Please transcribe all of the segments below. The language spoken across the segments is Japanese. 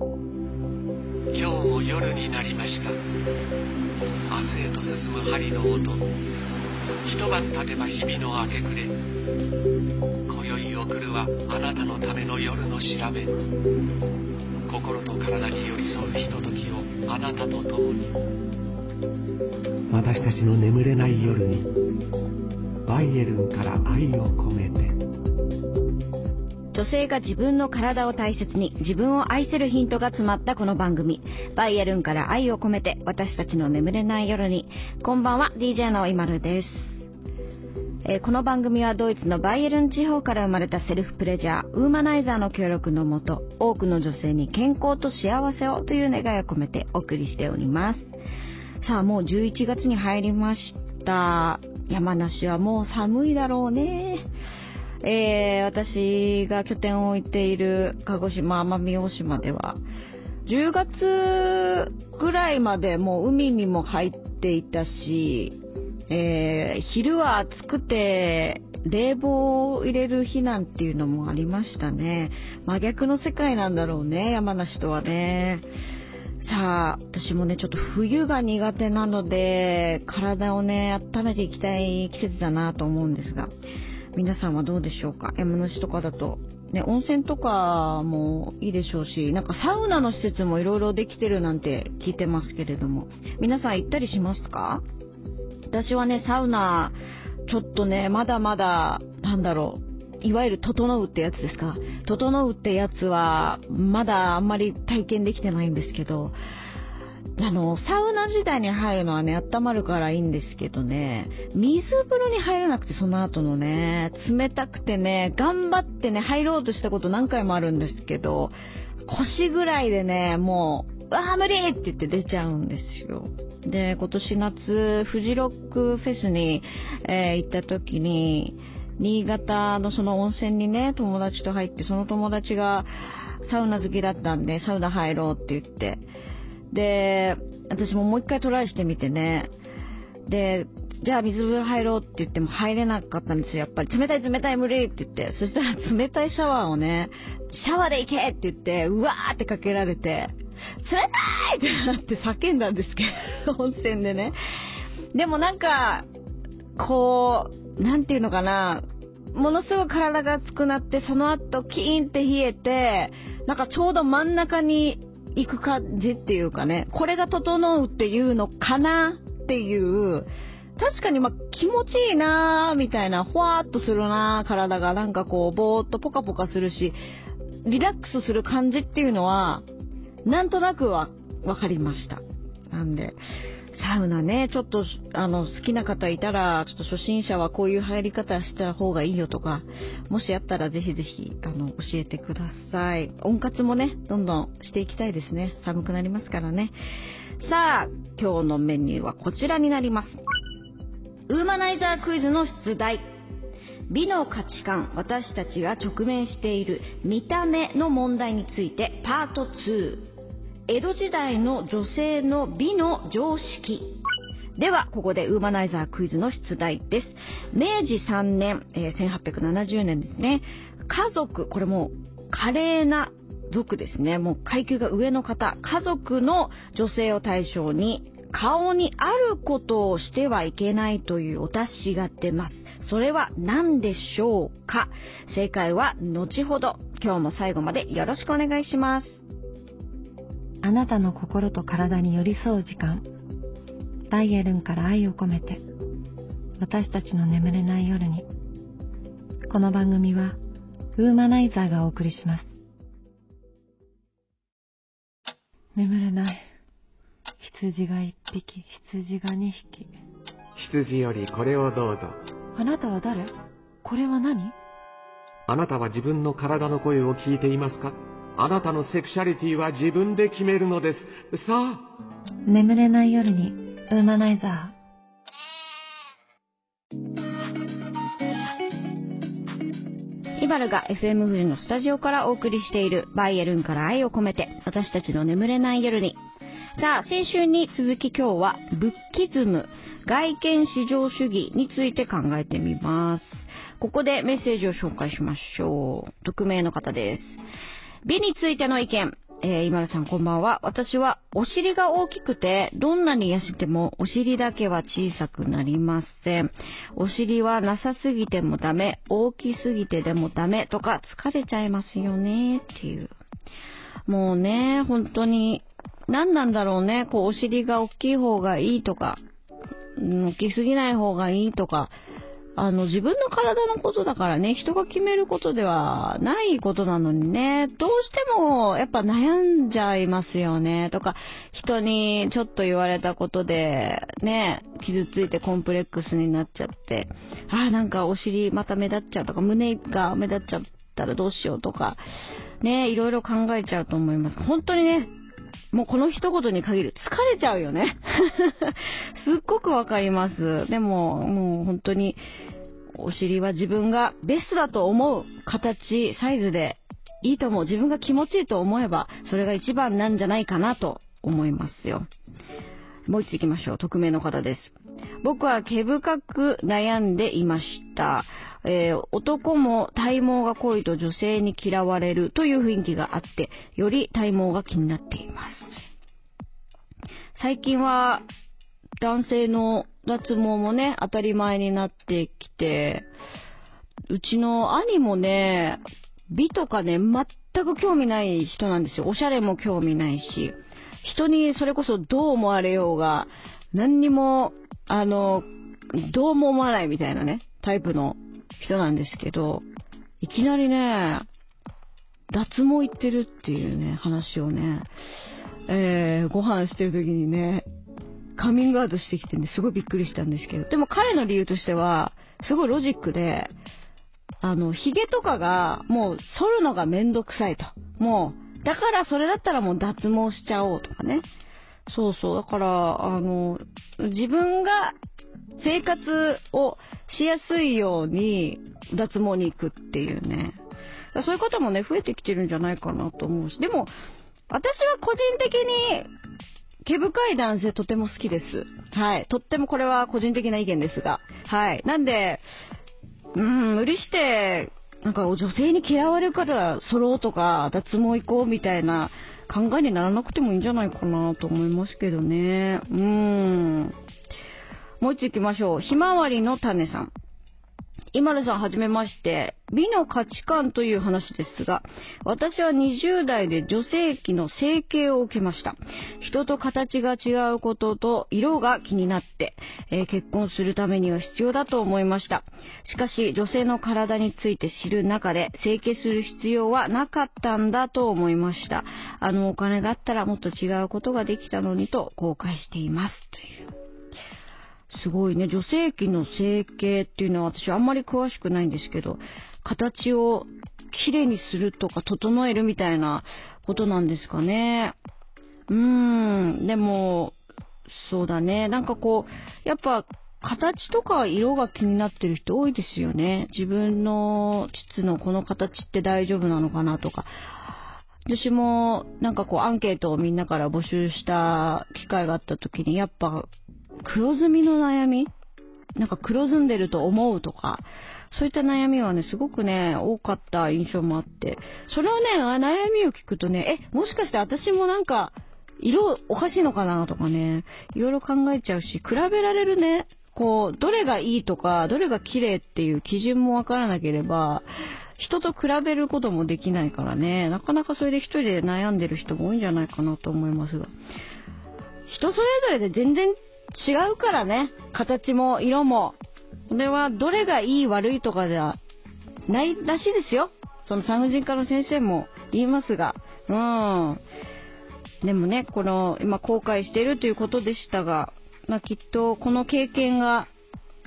今日も夜になりました。明日へと進む針の音。一晩経てば日々の明け暮れ。今宵送るはあなたのための夜の調べ。心と体に寄り添うひとときをあなたと共に。私たちの眠れない夜にバイエルンから愛を込めて。女性が自分の体を大切に自分を愛せるヒントが詰まったこの番組。バイエルンから愛を込めて私たちの眠れない夜に。こんばんは DJ のイマルです。えーこの番組はドイツのバイエルン地方から生まれたセルフプレジャーウーマナイザーの協力のもと多くの女性に健康と幸せをという願いを込めてお送りしております。さあもう11月に入りました。山梨はもう寒いだろうね。えー私が拠点を置いている鹿児島奄美大島では10月ぐらいまでもう海にも入っていたし、えー昼は暑くて冷房を入れる日なんていうのもありましたね。真逆の世界なんだろうね山梨とはね。さあ私もねちょっと冬が苦手なので体をね温めていきたい季節だなと思うんですが。皆さんはどうでしょうか？山梨とかだと。ね、温泉とかもいいでしょうし、なんかサウナの施設もいろいろできてるなんて聞いてますけれども、皆さん行ったりしますか？私はね、サウナ、ちょっとね、まだまだ、なんだろう、いわゆる整うってやつですか？整うってやつは、まだあんまり体験できてないんですけど、あの、サウナ時代に入るのはね、温まるからいいんですけどね、水風呂に入らなくてその後のね、冷たくてね、頑張ってね、入ろうとしたこと何回もあるんですけど、腰ぐらいでね、もう、うわ無理って言って出ちゃうんですよ。で、今年夏、フジロックフェスに、えー行った時に、新潟のその温泉にね、友達と入って、その友達がサウナ好きだったんで、サウナ入ろうって言って、で、私ももう一回トライしてみてね。で、じゃあ水風呂入ろうって言っても入れなかったんですよ。やっぱり冷たい冷たい無理って言って。そしたら 冷たいシャワーをね、シャワーで行けって言って、うわーってかけられて、冷たいってなって叫んだんですけど、温泉でね。でもなんか、こう、なんていうのかな、ものすごい体が熱くなって、その後キーンって冷えて、なんかちょうど真ん中に行く感じっていうかね、これが整うっていうのかなっていう、確かにま気持ちいいなーみたいな、ふわーっとするなー体がなんかこう、ぼーっとポカポカするし、リラックスする感じっていうのは、なんとなくはわかりました。なんで、サウナね、ちょっと、あの、好きな方いたら、ちょっと初心者はこういう入り方した方がいいよとか、もしあったらぜひぜひ、あの、教えてください。温活もね、どんどんしていきたいですね。寒くなりますからね。さあ、今日のメニューはこちらになります。ウーマナイザークイズの出題。美の価値観、私たちが直面している見た目の問題について、パート2。江戸時代の女性の美の常識。では、ここでウーマナイザークイズの出題です。明治3年、えー1870年ですね。家族、これもう華麗な族ですね。もう階級が上の方、家族の女性を対象に、顔にあることをしてはいけないというお達しが出ます。それは何でしょうか？正解は後ほど。今日も最後までよろしくお願いします。あなたの心と体に寄り添う時間。バイエルンから愛を込めて。私たちの眠れない夜に。この番組はウーマナイザーがお送りします。眠れない。羊が一匹。羊が二匹。羊よりこれをどうぞ。あなたは誰？これは何？あなたは自分の体の声を聞いていますか？あなたのセクシャリティは自分で決めるのですさあ眠れない夜にウーマナイザイバルが FM 富士のスタジオからお送りしているバイエルンから愛を込めて私たちの眠れない夜に。さあ、先週に続き今日はブッキズム、外見至上主義について考えてみます。ここでメッセージを紹介しましょう。匿名の方です。美についての意見。えー、今田さんこんばんは。私はお尻が大きくて、どんなに痩せてもお尻だけは小さくなりません。お尻はなさすぎてもダメ、大きすぎてでもダメとか疲れちゃいますよねっていう。もうね、本当に、何なんだろうね。こう、お尻が大きい方がいいとか、大きすぎない方がいいとか、あの、自分の体のことだからね、人が決めることではないことなのにね、どうしてもやっぱ悩んじゃいますよね、とか、人にちょっと言われたことで、ね、傷ついてコンプレックスになっちゃって、ああ、なんかお尻また目立っちゃうとか、胸が目立っちゃったらどうしようとか、ね、いろいろ考えちゃうと思います。本当にね、もうこの一言に限る。疲れちゃうよね。すっごくわかります。でも、もう本当に、お尻は自分がベストだと思う形、サイズでいいと思う。自分が気持ちいいと思えば、それが一番なんじゃないかなと思いますよ。もう一つ行きましょう。匿名の方です。僕は毛深く悩んでいました。えー、男も体毛が濃いと女性に嫌われるという雰囲気があって、より体毛が気になっています。最近は男性の脱毛もね、当たり前になってきて、うちの兄もね、美とかね、全く興味ない人なんですよ。おしゃれも興味ないし、人にそれこそどう思われようが、何にも、あの、どうも思わないみたいなね、タイプの人なんですけど、いきなりね、脱毛行ってるっていうね、話をね、えー、ご飯してる時にね、カミングアウトしてきてんですごいびっくりしたんですけど、でも彼の理由としては、すごいロジックで、あの、髭とかが、もう、剃るのがめんどくさいと。もう、だからそれだったらもう脱毛しちゃおうとかね。そうそう。だから、あの、自分が生活をしやすいように脱毛に行くっていうね。そういう方もね、増えてきてるんじゃないかなと思うし。でも、私は個人的に毛深い男性とても好きです。はい。とってもこれは個人的な意見ですが。はい。なんで、うん、無理して、なんか女性に嫌われるから揃ろうとか脱毛行こうみたいな考えにならなくてもいいんじゃないかなと思いますけどね。うん。もう一つ行きましょう。ひまわりの種さん。今田さんはじめまして。美の価値観という話ですが、私は20代で女性器の整形を受けました。人と形が違うことと色が気になって、えー、結婚するためには必要だと思いました。しかし、女性の体について知る中で、整形する必要はなかったんだと思いました。あのお金だったらもっと違うことができたのにと後悔しています。という。すごいね。女性器の整形っていうのは私あんまり詳しくないんですけど、形をきれいにするとか整えるみたいなことなんですかね。うーん。でも、そうだね。なんかこう、やっぱ形とか色が気になってる人多いですよね。自分の膣のこの形って大丈夫なのかなとか。私もなんかこうアンケートをみんなから募集した機会があった時にやっぱ黒ずみの悩み？なんか黒ずんでると思うとか、そういった悩みはね、すごくね、多かった印象もあって、それをね、悩みを聞くとね、え、もしかして私もなんか、色おかしいのかなとかね、いろいろ考えちゃうし、比べられるね、こう、どれがいいとか、どれが綺麗っていう基準もわからなければ、人と比べることもできないからね、なかなかそれで一人で悩んでる人も多いんじゃないかなと思いますが。人それぞれで全然違うからね。形も色も。これはどれがいい悪いとかではないらしいですよ。その産婦人科の先生も言いますが。うん。でもね、この、今後悔しているということでしたが、まあ、きっとこの経験が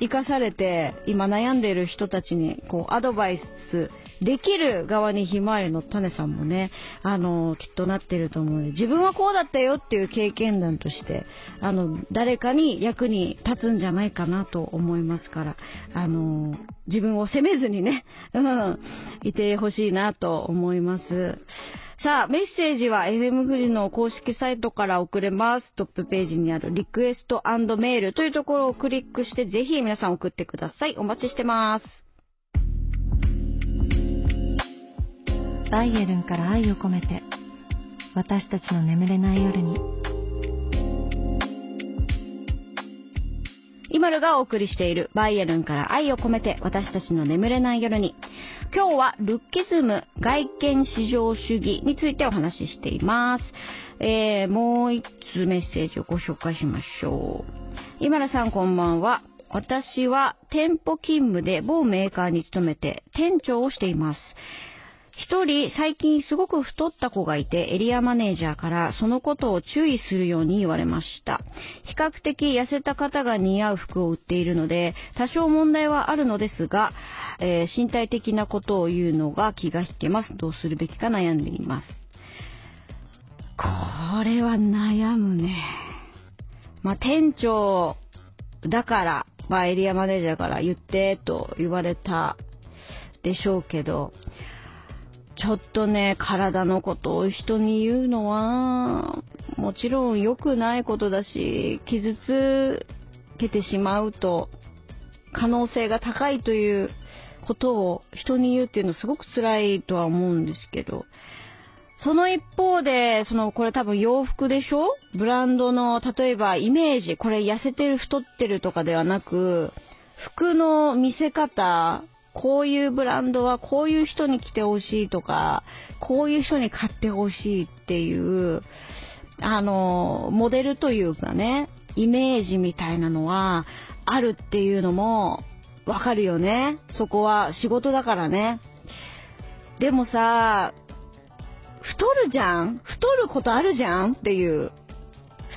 生かされて、今悩んでいる人たちに、こう、アドバイスできる側にひまわりの種さんもね、あの、きっとなってると思うので、自分はこうだったよっていう経験談として、あの、誰かに役に立つんじゃないかなと思いますから、あの、自分を責めずにね、うん、いてほしいなと思います。さあ、メッセージは FM 富士の公式サイトから送れます。トップページにあるリクエストメールというところをクリックして、ぜひ皆さん送ってください。お待ちしてます。バイエルンから愛を込めて私たちの眠れない夜に。イマルがお送りしているバイエルンから愛を込めて私たちの眠れない夜に。今日はルッキズム外見至上主義についてお話ししています、えー、もう一つメッセージをご紹介しましょう。イマルさんこんばんは。私は店舗勤務で某メーカーに勤めて店長をしています。一人最近すごく太った子がいてエリアマネージャーからそのことを注意するように言われました。比較的痩せた方が似合う服を売っているので多少問題はあるのですが、えー、身体的なことを言うのが気が引けます。どうするべきか悩んでいます。これは悩むね。まあ、店長だから、まあ、エリアマネージャーから言ってと言われたでしょうけど、ちょっとね、体のことを人に言うのは、もちろん良くないことだし、傷つけてしまうと、可能性が高いということを人に言うっていうのはすごく辛いとは思うんですけど、その一方で、その、これ多分洋服でしょ？ブランドの、例えばイメージ、これ痩せてる太ってるとかではなく、服の見せ方、こういうブランドはこういう人に来てほしいとか、こういう人に買ってほしいっていう、あの、モデルというかね、イメージみたいなのはあるっていうのもわかるよね。そこは仕事だからね。でもさ、太るじゃん？太ることあるじゃんっていう。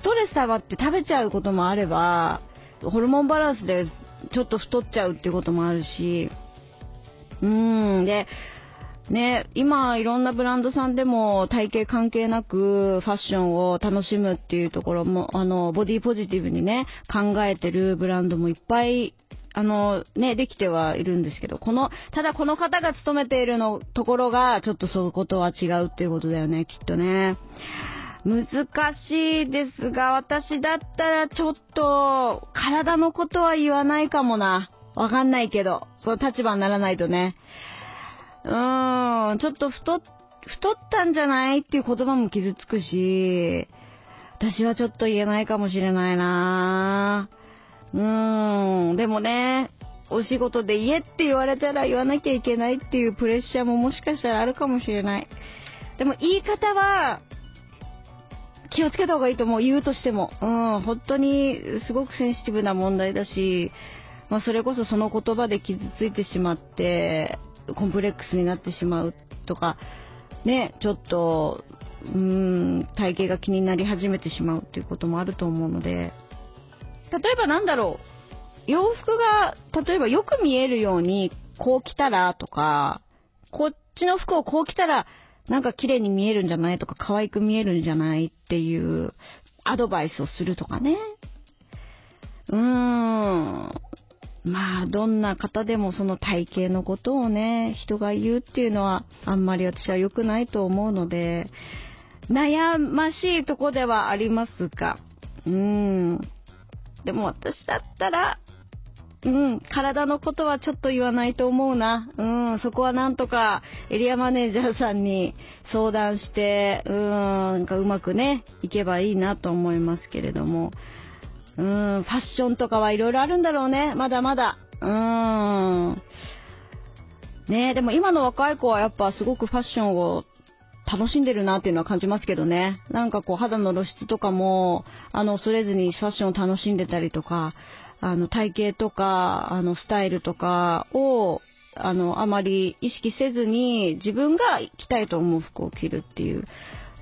ストレス溜まって食べちゃうこともあれば、ホルモンバランスでちょっと太っちゃうっていうこともあるし、うん、で、ね、今いろんなブランドさんでも体型関係なくファッションを楽しむっていうところも、あの、ボディポジティブにね、考えてるブランドもいっぱいあの、ね、できてはいるんですけど、この、ただこの方が勤めているのところが、ちょっとそういうことは違うっていうことだよね、きっとね。難しいですが、私だったらちょっと、体のことは言わないかもな。わかんないけど、そう立場にならないとね。うーん、ちょっと太っ、太ったんじゃないっていう言葉も傷つくし、私はちょっと言えないかもしれないなうーん、でもね、お仕事で言えって言われたら言わなきゃいけないっていうプレッシャーももしかしたらあるかもしれない。でも言い方は、気をつけた方がいいと思う。言うとしても。うん、本当にすごくセンシティブな問題だし、まあ、それこそその言葉で傷ついてしまって、コンプレックスになってしまうとか、ね、ちょっと、うーん、体型が気になり始めてしまうっていうこともあると思うので、例えばなんだろう、洋服が、例えばよく見えるように、こう着たらとか、こっちの服をこう着たら、なんか綺麗に見えるんじゃないとか、可愛く見えるんじゃないっていうアドバイスをするとかね。うーん。まあ、どんな方でもその体型のことをね、人が言うっていうのは、あんまり私は良くないと思うので、悩ましいとこではありますが、うん。でも私だったら、うん、体のことはちょっと言わないと思うな。うん、そこはなんとかエリアマネージャーさんに相談して、うん、なんかうまくね、いけばいいなと思いますけれども。うん、ファッションとかはいろいろあるんだろうね。まだまだ。うーん。ねでも今の若い子はやっぱすごくファッションを楽しんでるなっていうのは感じますけどね。なんかこう肌の露出とかも、あの、恐れずにファッションを楽しんでたりとか、あの、体型とか、あの、スタイルとかを、あの、あまり意識せずに自分が着たいと思う服を着るっていう、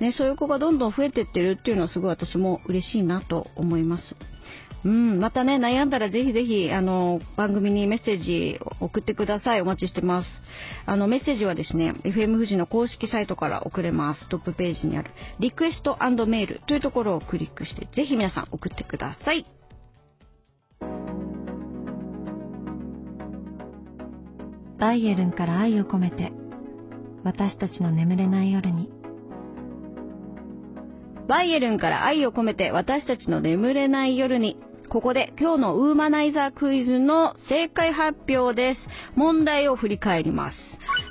ね、そういう子がどんどん増えてってるっていうのはすごい私も嬉しいなと思います。うん、またね、悩んだらぜひぜひ、あの、番組にメッセージ送ってください。お待ちしてます。あの、メッセージはですね、FM 富士の公式サイトから送れます。トップページにある、リクエストメールというところをクリックして、ぜひ皆さん送ってください。バイエルンから愛を込めて、私たちの眠れない夜に。バイエルンから愛を込めて私たちの眠れない夜に。ここで今日のウーマナイザークイズの正解発表です。問題を振り返ります。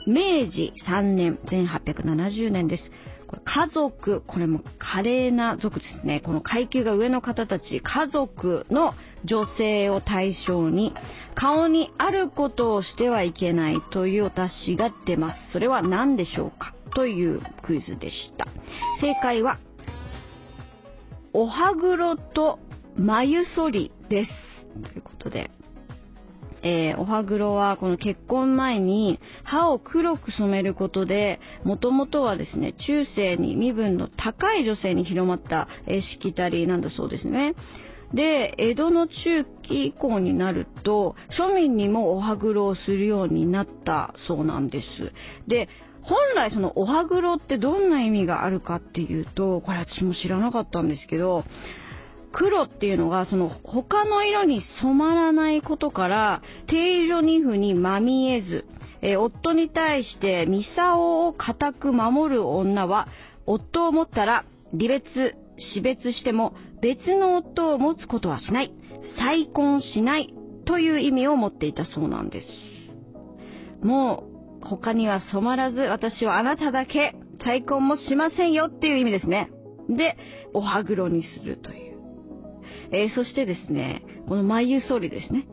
明治3年、1870年です。これ家族、これも華麗な族ですね。この階級が上の方たち、家族の女性を対象に、顔にあることをしてはいけないというお達しが出ます。それは何でしょうか？というクイズでした。正解は、おはぐろと眉剃りです。ということで、えー、おはぐろはこの結婚前に歯を黒く染めることで、もともとはですね、中世に身分の高い女性に広まった、え、しきたりなんだそうですね。で、江戸の中期以降になると、庶民にもおはぐろをするようになったそうなんです。で、本来そのおはぐろってどんな意味があるかっていうと、これ私も知らなかったんですけど、黒っていうのがその他の色に染まらないことから定女二夫にまみえず、え、夫に対してミサオを固く守る女は夫を持ったら離別死別しても別の夫を持つことはしない再婚しないという意味を持っていたそうなんです。もう他には染まらず私はあなただけ再婚もしませんよっていう意味ですねでお歯黒にするというえー、そしてですね、この眉剃りですね。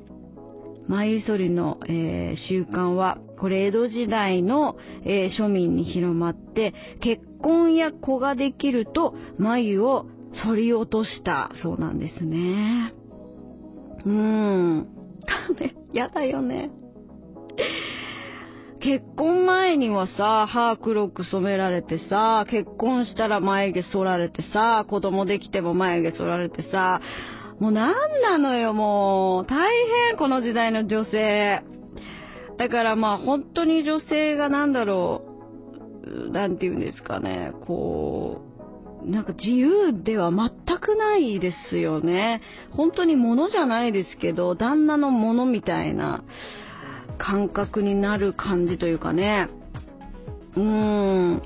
眉剃りの、えー、習慣は、これ江戸時代の、えー、庶民に広まって、結婚や子ができると眉を剃り落としたそうなんですね。うーん。やだよね。結婚前にはさ、歯黒く染められてさ、結婚したら眉毛剃られてさ、子供できても眉毛剃られてさ、もうなんなのよ、もう。大変、この時代の女性。だからまあ本当に女性がなんだろう、なんて言うんですかね、こう、なんか自由では全くないですよね。本当に物じゃないですけど、旦那のものみたいな。感覚になる感じというかね。うーん。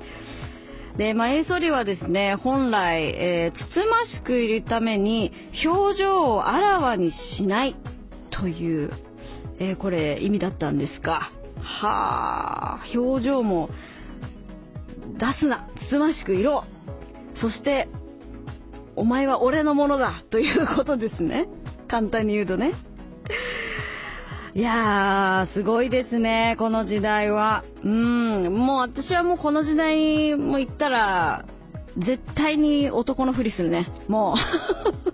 で、まあ、エイソリはですね、本来、えー、つつましくいるために表情をあらわにしないという、えー、これ意味だったんですか。はあ、表情も出すな、つつましくいろ。そして、お前は俺のものだということですね。簡単に言うとね。いやー、すごいですね、この時代は。うん、もう私はもうこの時代も行ったら、絶対に男のふりするね。もう。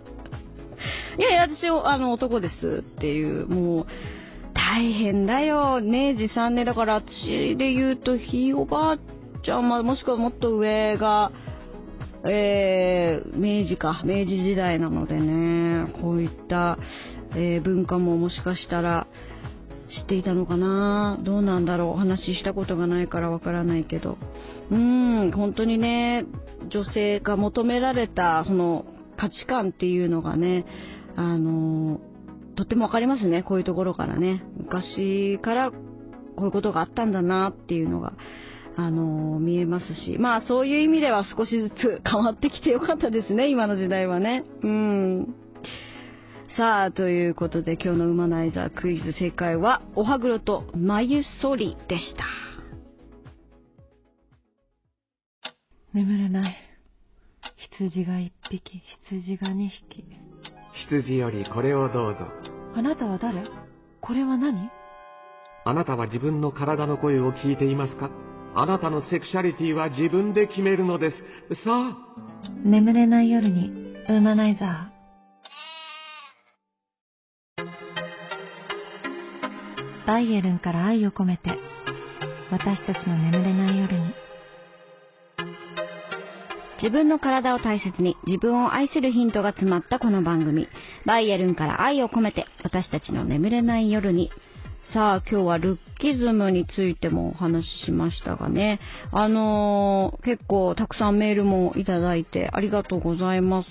いやいや、私、あの、男ですっていう、もう、大変だよ。明治3年だから、私で言うと、ひいおばあちゃん、まあ、もしくはもっと上が、えー、明治か、明治時代なのでね、こういった、えー、文化ももしかしたら知っていたのかな？どうなんだろう？お話ししたことがないからわからないけど。うん、本当にね、女性が求められたその価値観っていうのがね、あの、とってもわかりますね、こういうところからね。昔からこういうことがあったんだなっていうのが。あの見えますし、まあそういう意味では少しずつ変わってきてよかったですね、今の時代はね。うん。さあ、ということで今日のウマナイザークイズ正解は、おはぐろと眉剃りでした。眠れない。羊が一匹、羊が二匹。羊よりこれをどうぞ。あなたは誰？これは何？あなたは自分の体の声を聞いていますか？あなたのセクシャリティは自分で決めるのです。さあ。眠れない夜に、ウーマナイザー。バイエルンから愛を込めて私たちの眠れない夜に。自分の体を大切に自分を愛するヒントが詰まったこの番組。バイエルンから愛を込めて私たちの眠れない夜に。さあ今日はルッキズムについてもお話ししましたがね。あのー、結構たくさんメールもいただいてありがとうございます。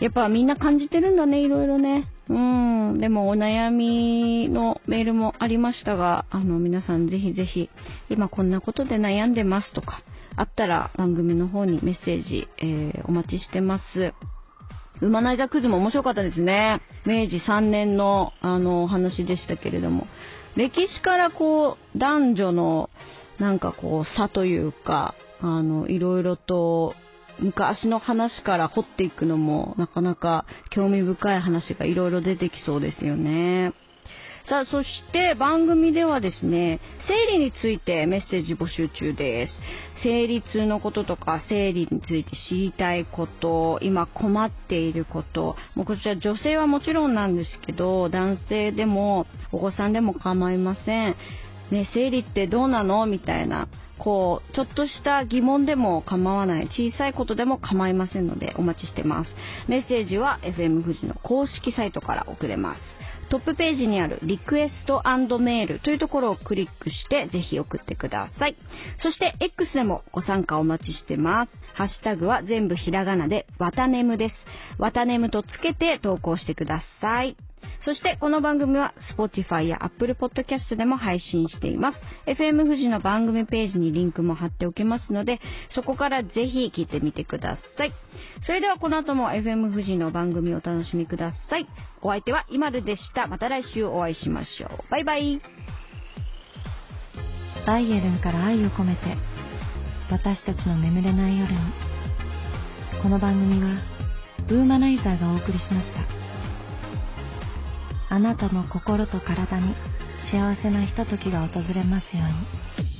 やっぱみんな感じてるんだねいろいろねうん、でもお悩みのメールもありましたが、あの皆さんぜひぜひ、今こんなことで悩んでますとか、あったら番組の方にメッセージ、えー、お待ちしてます。馬内座クイズも面白かったですね。明治3年のあの話でしたけれども、歴史からこう男女のなんかこう差というか、あの、いろいろと昔の話から掘っていくのもなかなか興味深い話がいろいろ出てきそうですよね。さあ、そして番組ではですね、生理についてメッセージ募集中です。生理痛のこととか、生理について知りたいこと、今困っていること、もうこちら女性はもちろんなんですけど、男性でもお子さんでも構いません。ね、生理ってどうなの？みたいな。こう、ちょっとした疑問でも構わない、小さいことでも構いませんのでお待ちしてます。メッセージは FM 富士の公式サイトから送れます。トップページにあるリクエストメールというところをクリックしてぜひ送ってください。そして X でもご参加お待ちしてます。ハッシュタグは全部ひらがなで、わたねむです。わたねむとつけて投稿してください。そしてこの番組は Spotify や Apple Podcast でも配信しています。FM 富士の番組ページにリンクも貼っておきますので、そこからぜひ聞いてみてください。それではこの後も FM 富士の番組をお楽しみください。お相手はイマルでした。また来週お会いしましょう。バイバイ。バイエルンから愛を込めて私たちの眠れない夜にこの番組はウーマナイザーがお送りしましたあなたの心と体に幸せなひとときが訪れますように。